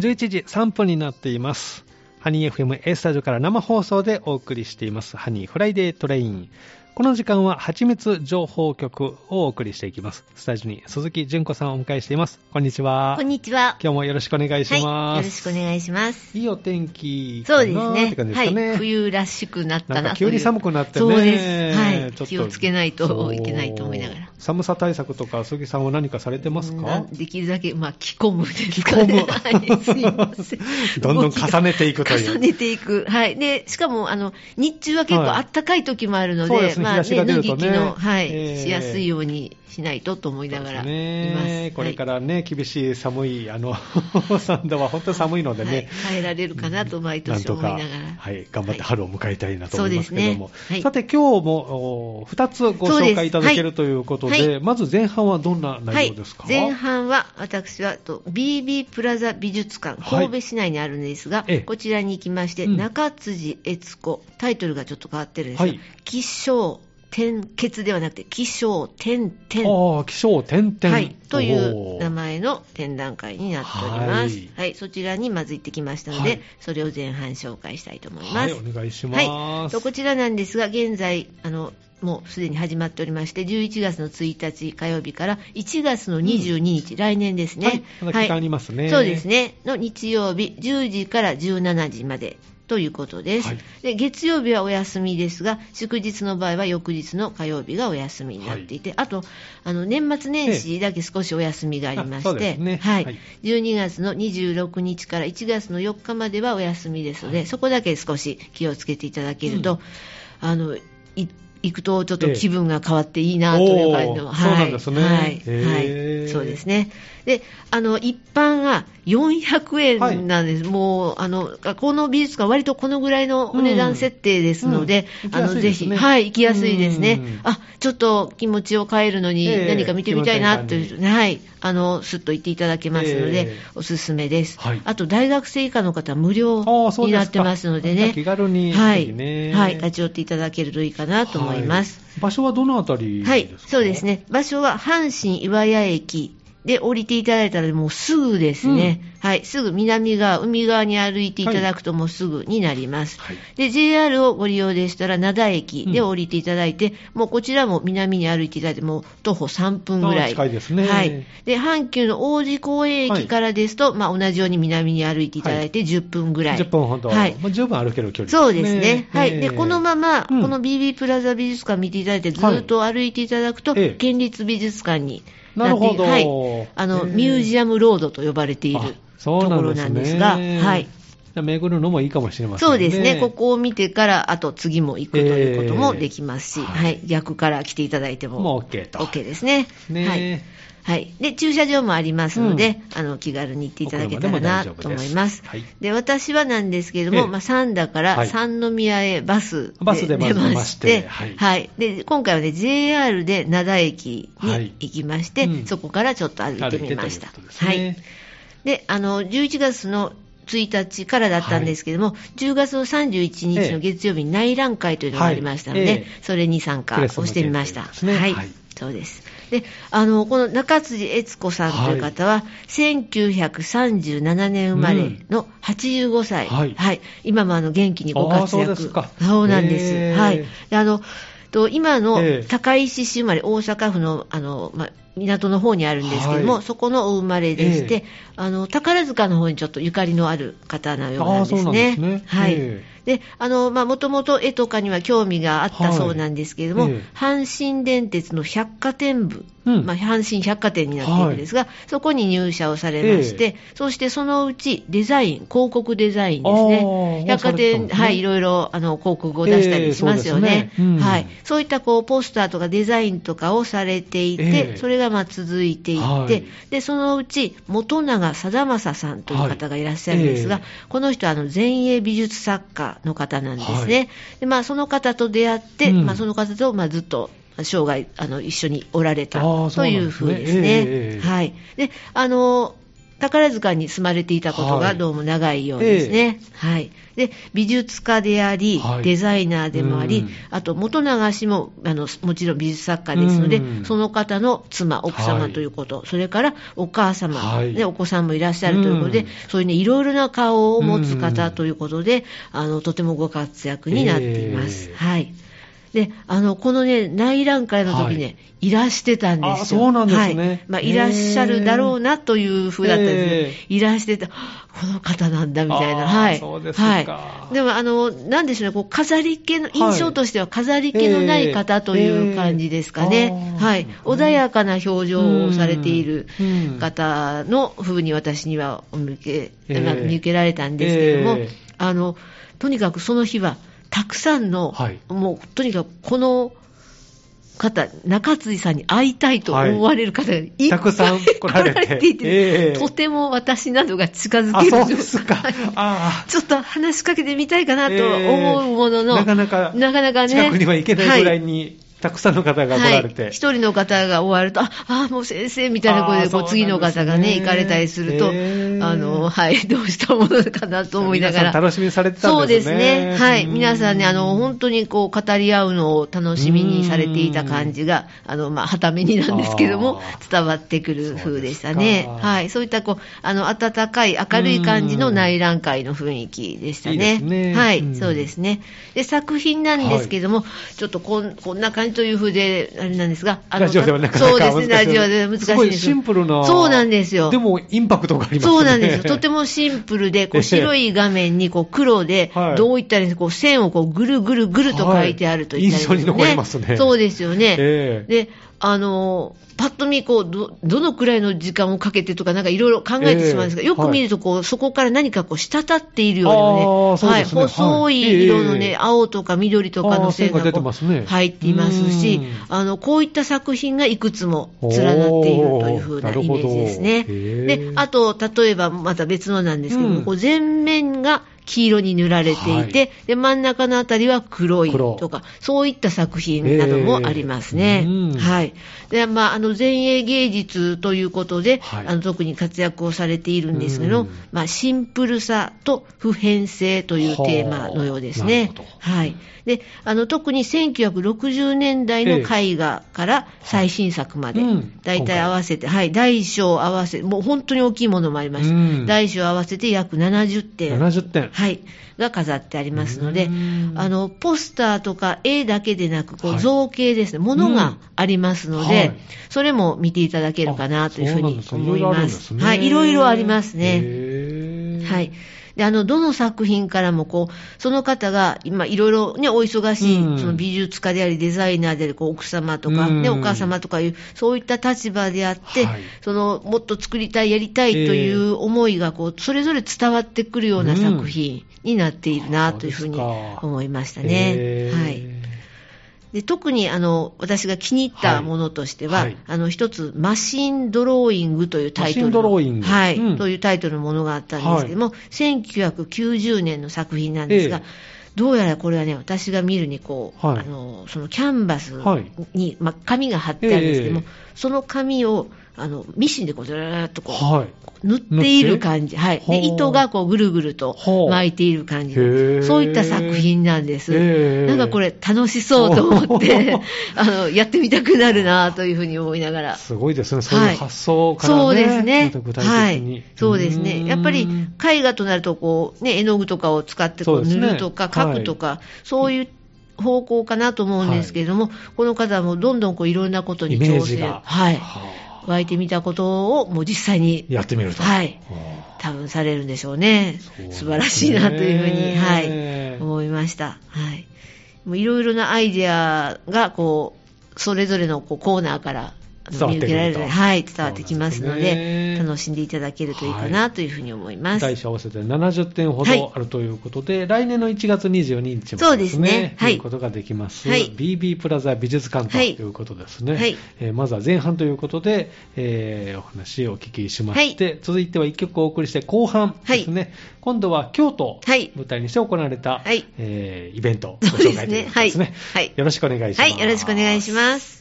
11時3分になっています。ハニー FM A スタジオから生放送でお送りしています。ハニーフライデートレイン。この時間は、はちみつ情報局をお送りしていきます。スタジオに鈴木純子さんをお迎えしています。こんにちは。こんにちは。今日もよろしくお願いします。はい、よろしくお願いします。いいお天気そうですね。って感じですかね。はい、冬らしくなったなな急に寒くなってね。そうです。はい。気をつけないといけないと思いながら。寒さ対策とか、鈴木さんは何かされてますか？できるだけ、まあ、着込むですかね。はい、すいません。どんどん重ねていくという。重ねていく。はい。で、しかも、あの、日中は結構暖かい時もあるので、はい、まあ、ね、脱ぎ着の、はい、えー、しやすいようにしないとと思いながら。います。ね、これからね、はい、厳しい寒い、あの、サンダは本当に寒いのでね。はい、耐えられるかなと毎年思いながら。はい、頑張って春を迎えたいなと思いますけども。ね、さて、今日も2つご紹介いただけるということで、まず前半はどんな内容ですか、前半は、私は、BB プラザ美術館、神戸市内にあるんですが、こちらに行きまして、中辻悦子、タイトルがちょっと変わってるんですが、気象点結ではなくて、気象点々。ああ、気象点々。はい。という名前の展覧会になっております。はい、はい。そちらにまず行ってきましたので、はい、それを前半紹介したいと思います。はい、お願いします。はい。とこちらなんですが、現在、あの、もうすでに始まっておりまして、11月の1日火曜日から1月の22日、うん、来年ですね。はい、まだ期間ありますね、そうですね。の日曜日、10時から17時まで。ということです、はい、で。月曜日はお休みですが、祝日の場合は翌日の火曜日がお休みになっていて、はい、あと、あの年末年始だけ少しお休みがありまして、ね、はい、はい、12月の26日から1月の4日まではお休みですので、そこだけ少し気をつけていただけると、うん、あの行くとちょっと気分が変わっていいなという感じの、はい、そうなんですね。はい、はい、そうですね。で、あの、一般が400円なんです。はい、もう、あの、この美術館割とこのぐらいのお値段設定ですので、うん。うん、あの、ぜひ、はい、行きやすいですね。あ、ちょっと気持ちを変えるのに何か見てみたいなという、はい、あの、すっと行っていただけますので、おすすめです。はい、あと、大学生以下の方は無料になってますのでね。気軽に、はい、はい、立ち寄っていただけるといいかなと思います。場所はどのあたりはい、そうですね。場所は阪神岩屋駅で降りていただいたらもうすぐですね、うん、はい、すぐ南側、海側に歩いていただくともうすぐになります。はい、で、JR をご利用でしたら灘駅で降りていただいて、うん、もうこちらも南に歩いていただいて、もう徒歩3分ぐらい。近いですね。はい。で、阪急の王子公園駅からですと、はい、まあ同じように南に歩いていただいて10分ぐらい。10分ほど。はい。まあ、十分歩ける距離ですね。そうですね。はい。で、このまま、この BB プラザ美術館見ていただいて、ずっと歩いていただくと、県立美術館に、なるほど。はい。あの、ミュージアムロードと呼ばれているところなんですが、ね、はい。巡るのもいいかもしれませんね。そうですね。ここを見てから、あと次も行くということもできますし、えー、はい。逆から来ていただいても。もう OK と。OK ですね。ねはい。はい。で、駐車場もありますので、うん、あの、気軽に行っていただけたらなと思います。はい。で、私はなんですけれども、ええ、まあ、三田から三宮へバスでバスで出まして、はい、はい。で、今回はね、JR で灘駅に行きまして、はいうん、そこからちょっと歩いてみました。ね、はい。で、あの、11月の1日からだったんですけども、はい、10月の31日の月曜日に内覧会というのがありましたので、はいええ、それに参加をしてみました。ね、はい、はい、そうです。で、あの、この中辻悦子さんという方は、はい、1937年生まれの85歳。はい。はい、今もあの、元気にご活躍。そうですか。そうなんです。はい。で、あの、と今の高石市生まれ、大阪府の、あの、ま港の方にあるんですけども、はい、そこのお生まれでして、えー、あの、宝塚の方にちょっとゆかりのある方のようなんですね。すねはい。えー、で、あの、まあ、もともと絵とかには興味があったそうなんですけれども、はい。えー、阪神電鉄の百貨店部、うん、まあ、阪神百貨店になっているんですが、そこに入社をされまして、そしてそのうちデザイン、広告デザインですね。百貨店、ね、はい、いろいろ、あの、広告を出したりしますよね。ね。うん、はい。そういった、こう、ポスターとかデザインとかをされていて、それが、まあ、続いていって、はい、で、そのうち、元永貞正さんという方がいらっしゃるんですが、はい。えー、この人は、あの、前衛美術作家の方なんですね。はい、で、まあ、その方と出会って、うん、まあ、その方と、まあ、ずっと、生涯、あの、一緒におられたというふうですね。はい。で、あの、宝塚に住まれていたことがどうも長いようですね。はい。えー、で、美術家であり、はい、デザイナーでもあり、あと元流しもあのもちろん美術作家ですので、その方の妻、奥様ということ、はい、それからお母様、はい、お子さんもいらっしゃるということで、そういうね、いろいろな顔を持つ方ということで、あのとてもご活躍になっています。えー、はいで、あの、このね、内覧会の時ね、はい、いらしてたんですよ。そうなんですね。はい。まあ、いらっしゃるだろうなという風だったんですけど、いらしてた、この方なんだみたいな。はい。そうですか。はい。でも、あの、なんでしょうね、こう、飾り気の、印象としては飾り気のない方という感じですかね。はい。穏やかな表情をされている方の風に私には見受け、見受けられたんですけども、あの、とにかくその日は、たくさんの、はい、もうとにかくこの方、中辻さんに会いたいと思われる方がいっぱい、たくさん来られて。いて、えー、とても私などが近づける。そうですか。ちょっと話しかけてみたいかなと思うものの、えー、なかなか、なかなかね、近くには行けないぐらいに、はいたくさんの方が来られて。一、はい、人の方が終わると、あ、あもう先生みたいな声で、こう、次の方がね、行かれたりすると、あの、はい、どうしたものかなと思いながら。楽しみされてたんですね。そうですね。はい。皆さんね、あの、本当にこう、語り合うのを楽しみにされていた感じが、あの、まあ、はためになんですけども、伝わってくる風でしたね。はい。そういった、こう、あの、温かい、明るい感じの内覧会の雰囲気でしたね。いいねはい、そうですね。で、作品なんですけども、はい、ちょっとこんこんな感じという風で、あれなんですが、あのラジオではなかなかそうですね、ラジオで難しいすごいシンプルな。そうなんですよ。でも、インパクトがありますね。そうなんですよ。とてもシンプルで、こう白い画面にこう黒で、どういったらいいんですか、こう線をこうぐるぐるぐると書いてあるといったね。印象に残りますね。そうですよね。で、あの、パッと見こうど、どのくらいの時間をかけてとか、なんかいろいろ考えてしまうんですが、えー、よく見るとこう、はい、そこから何かこう、滴っているようなね、はい、細い色のね、青とか緑とかの線がこう入っていますし、あの、こういった作品がいくつも連なっているというふうなイメージですね。で、あと、例えばまた別のなんですけども、うん、こう全面が黄色に塗られていて、はい、で真ん中のあたりは黒いとか、そういった作品などもありますね。えー、はい。で、まあ、あの、前衛芸術ということで、はい、あの、特に活躍をされているんですけど、まあ、シンプルさと普遍性というテーマのようですね。はい。で、あの、特に1960年代の絵画から最新作まで、大体合わせて、はい、大小合わせ、もう本当に大きいものもあります。大小合わせて約70点。70点。はい、が飾ってありますので、あのポスターとか絵だけでなく、こう造形ですね、も、のがありますので、はい、それも見ていただけるかなというふうに思います。はい、いろい。ろありますね。はい。で、あの、どの作品からも、こう、その方が、今、いろいろね、お忙しい、その美術家であり、デザイナーであり、こう、奥様とか、ね、お母様とかいう、そういった立場であって、はい、その、もっと作りたい、やりたいという思いが、こう、それぞれ伝わってくるような作品になっているな、というふうに思いましたね。はい。で特にあの私が気に入ったものとしては、はい、あの一つ、マシンドローイングというタイトルの、はい、うん、というタイトルのものがあったんですけども、はい、1990年の作品なんですが、えどうやらこれはね、私が見るにこう、はい、あのそのキャンバスに、ま、紙が貼ってあるんですけども、え。その紙をあのミシンでこうずーっとこう、はい、塗っている感じ、はい、で糸がこうぐるぐると巻いている感じそういった作品なんです。なんかこれ楽しそうと思って あのやってみたくなるなというふうに思いながら。すごいですね、そういう発想から、ね、そうですね。具体的に、はい、そうですね。やっぱり絵画となるとこうね絵の具とかを使ってこう塗るとか描くとか、はい、そういう方向かなと思うんですけれども、はい、この方もどんどんこういろんなことに挑戦。はい。湧いてみたことをもう実際にやってみると。はい。多分されるんでしょうね。ね素晴らしいなというふうに、はい、思いました。はい。もういろいろなアイデアが、こう、それぞれのこうコーナーから見受けられるはい、伝わってきますので、楽しんでいただけるといいかなというふうに思います。大小合わせて70点ほどあるということで、はい、来年の1月22日もそうですね、はい、いうことができます、はい、BB プラザ美術館とい。うことですね。はい、えー、まずは前半ということで、えー、お話をお聞きしまして、続いては1曲お送りして後半ですね、今度は京都を舞台にして行われた、はい。えー、イベントをご紹介ということですね。はい、よろしくお願いします。はい、よろしくお願いします。